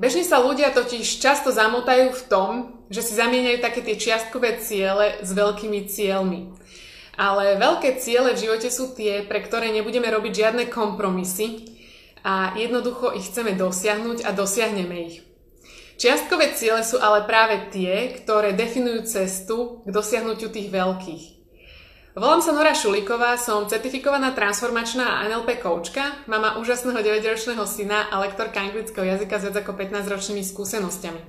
Bežne sa ľudia totiž často zamotajú v tom, že si zamieňajú také tie čiastkové ciele s veľkými cieľmi. Ale veľké ciele v živote sú tie, pre ktoré nebudeme robiť žiadne kompromisy a jednoducho ich chceme dosiahnuť a dosiahneme ich. Čiastkové ciele sú ale práve tie, ktoré definujú cestu k dosiahnutiu tých veľkých. Volám sa Nora Šulíková, som certifikovaná transformačná NLP koučka, mama úžasného 9-ročného syna a lektorka anglického jazyka s viac ako 15-ročnými skúsenosťami.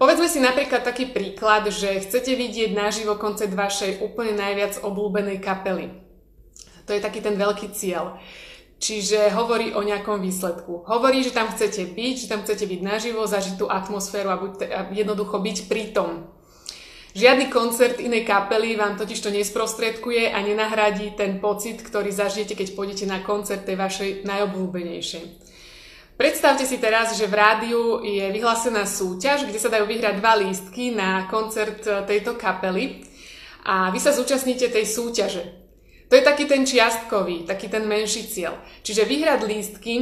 Povedzme si napríklad taký príklad, že chcete vidieť naživo koncert vašej úplne najviac obľúbenej kapely. To je taký ten veľký cieľ. Čiže hovorí o nejakom výsledku. Hovorí, že tam chcete byť, že tam chcete byť naživo, zažiť tú atmosféru a, buď, a jednoducho byť pri tom. Žiadny koncert inej kapely vám totiž to nesprostredkuje a nenahradí ten pocit, ktorý zažijete, keď pôjdete na koncert tej vašej najobľúbenejšej. Predstavte si teraz, že v rádiu je vyhlásená súťaž, kde sa dajú vyhrať dva lístky na koncert tejto kapely a vy sa zúčastníte tej súťaže. To je taký ten čiastkový, taký ten menší cieľ. Čiže vyhrať lístky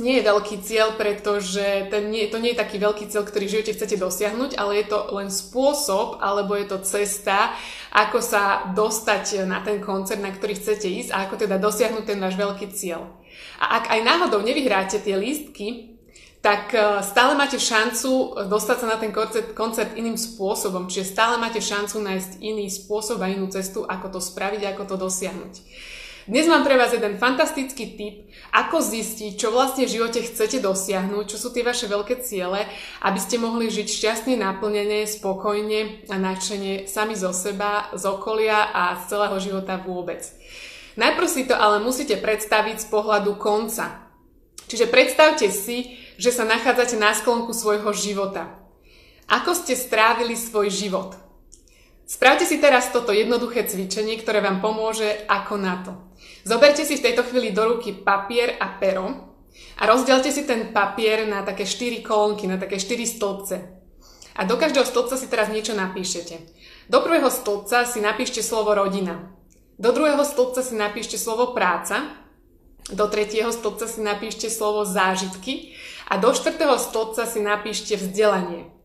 nie je veľký cieľ, pretože ten nie, to nie je taký veľký cieľ, ktorý v živote chcete dosiahnuť, ale je to len spôsob, alebo je to cesta, ako sa dostať na ten koncert, na ktorý chcete ísť a ako teda dosiahnuť ten váš veľký cieľ. A ak aj náhodou nevyhráte tie lístky, tak e, stále máte šancu dostať sa na ten koncert, koncert iným spôsobom. Čiže stále máte šancu nájsť iný spôsob a inú cestu, ako to spraviť, ako to dosiahnuť. Dnes mám pre vás jeden fantastický tip, ako zistiť, čo vlastne v živote chcete dosiahnuť, čo sú tie vaše veľké ciele, aby ste mohli žiť šťastne, naplnene, spokojne a nadšene sami zo seba, z okolia a z celého života vôbec. Najprv si to ale musíte predstaviť z pohľadu konca. Čiže predstavte si, že sa nachádzate na sklonku svojho života. Ako ste strávili svoj život? Spravte si teraz toto jednoduché cvičenie, ktoré vám pomôže ako na to. Zoberte si v tejto chvíli do ruky papier a pero a rozdielte si ten papier na také 4 kolónky, na také 4 stĺpce. A do každého stĺpca si teraz niečo napíšete. Do prvého stĺpca si napíšte slovo rodina. Do druhého stĺpca si napíšte slovo práca. Do tretieho stĺpca si napíšte slovo zážitky. A do štvrtého stĺpca si napíšte vzdelanie.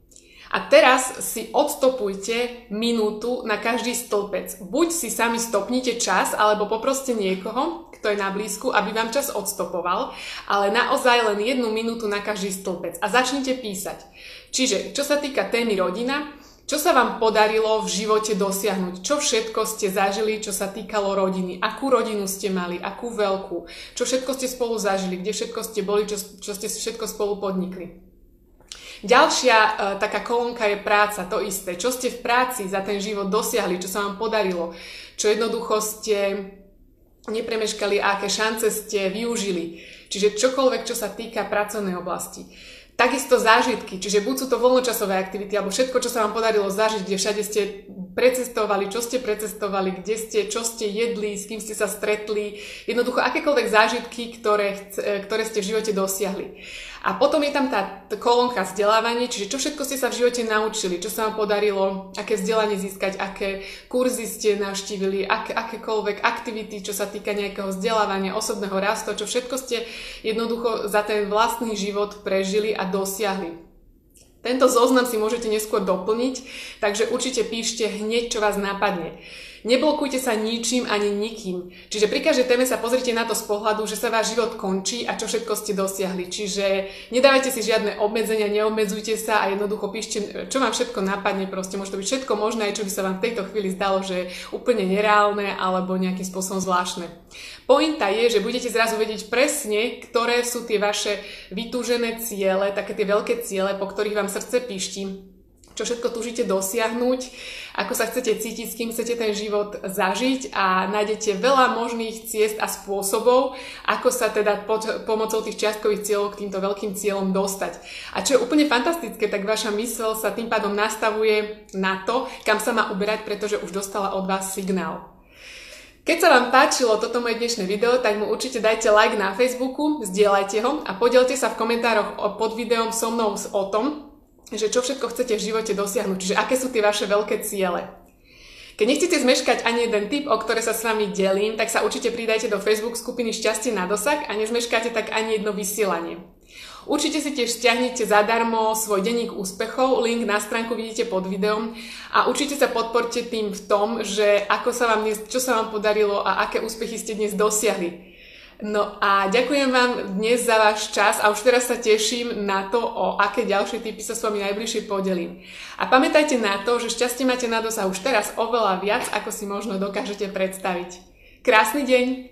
A teraz si odstopujte minútu na každý stĺpec. Buď si sami stopnite čas, alebo poproste niekoho, kto je na blízku, aby vám čas odstopoval, ale naozaj len jednu minútu na každý stĺpec. A začnite písať. Čiže, čo sa týka témy rodina, čo sa vám podarilo v živote dosiahnuť? Čo všetko ste zažili, čo sa týkalo rodiny? Akú rodinu ste mali? Akú veľkú? Čo všetko ste spolu zažili? Kde všetko ste boli? Čo, čo ste všetko spolu podnikli? Ďalšia uh, taká kolónka je práca, to isté. Čo ste v práci za ten život dosiahli, čo sa vám podarilo, čo jednoducho ste nepremeškali a aké šance ste využili. Čiže čokoľvek, čo sa týka pracovnej oblasti. Takisto zážitky, čiže buď sú to voľnočasové aktivity, alebo všetko, čo sa vám podarilo zažiť, kde všade ste precestovali, čo ste precestovali, kde ste, čo ste jedli, s kým ste sa stretli, jednoducho akékoľvek zážitky, ktoré, ktoré ste v živote dosiahli. A potom je tam tá kolónka vzdelávanie, čiže čo všetko ste sa v živote naučili, čo sa vám podarilo, aké vzdelanie získať, aké kurzy ste navštívili, aké, akékoľvek aktivity, čo sa týka nejakého vzdelávania, osobného rastu, čo všetko ste jednoducho za ten vlastný život prežili a dosiahli. Tento zoznam si môžete neskôr doplniť, takže určite píšte hneď, čo vás napadne. Neblokujte sa ničím ani nikým. Čiže pri každej téme sa pozrite na to z pohľadu, že sa váš život končí a čo všetko ste dosiahli. Čiže nedávajte si žiadne obmedzenia, neobmedzujte sa a jednoducho píšte, čo vám všetko napadne. Proste môže to byť všetko možné, čo by sa vám v tejto chvíli zdalo, že je úplne nereálne alebo nejakým spôsobom zvláštne. Pointa je, že budete zrazu vedieť presne, ktoré sú tie vaše vytúžené ciele, také tie veľké ciele, po ktorých vám srdce píšti čo všetko túžite dosiahnuť, ako sa chcete cítiť, s kým chcete ten život zažiť a nájdete veľa možných ciest a spôsobov, ako sa teda pod pomocou tých čiastkových cieľov k týmto veľkým cieľom dostať. A čo je úplne fantastické, tak vaša mysel sa tým pádom nastavuje na to, kam sa má uberať, pretože už dostala od vás signál. Keď sa vám páčilo toto moje dnešné video, tak mu určite dajte like na Facebooku, zdieľajte ho a podielte sa v komentároch pod videom so mnou o tom, že čo všetko chcete v živote dosiahnuť, čiže aké sú tie vaše veľké ciele. Keď nechcete zmeškať ani jeden tip, o ktoré sa s vami delím, tak sa určite pridajte do Facebook skupiny Šťastie na dosah a nezmeškáte tak ani jedno vysielanie. Určite si tiež stiahnite zadarmo svoj denník úspechov, link na stránku vidíte pod videom a určite sa podporte tým v tom, že ako sa vám dnes, čo sa vám podarilo a aké úspechy ste dnes dosiahli. No a ďakujem vám dnes za váš čas a už teraz sa teším na to, o aké ďalšie typy sa s vami najbližšie podelím. A pamätajte na to, že šťastie máte na dosah už teraz oveľa viac, ako si možno dokážete predstaviť. Krásny deň!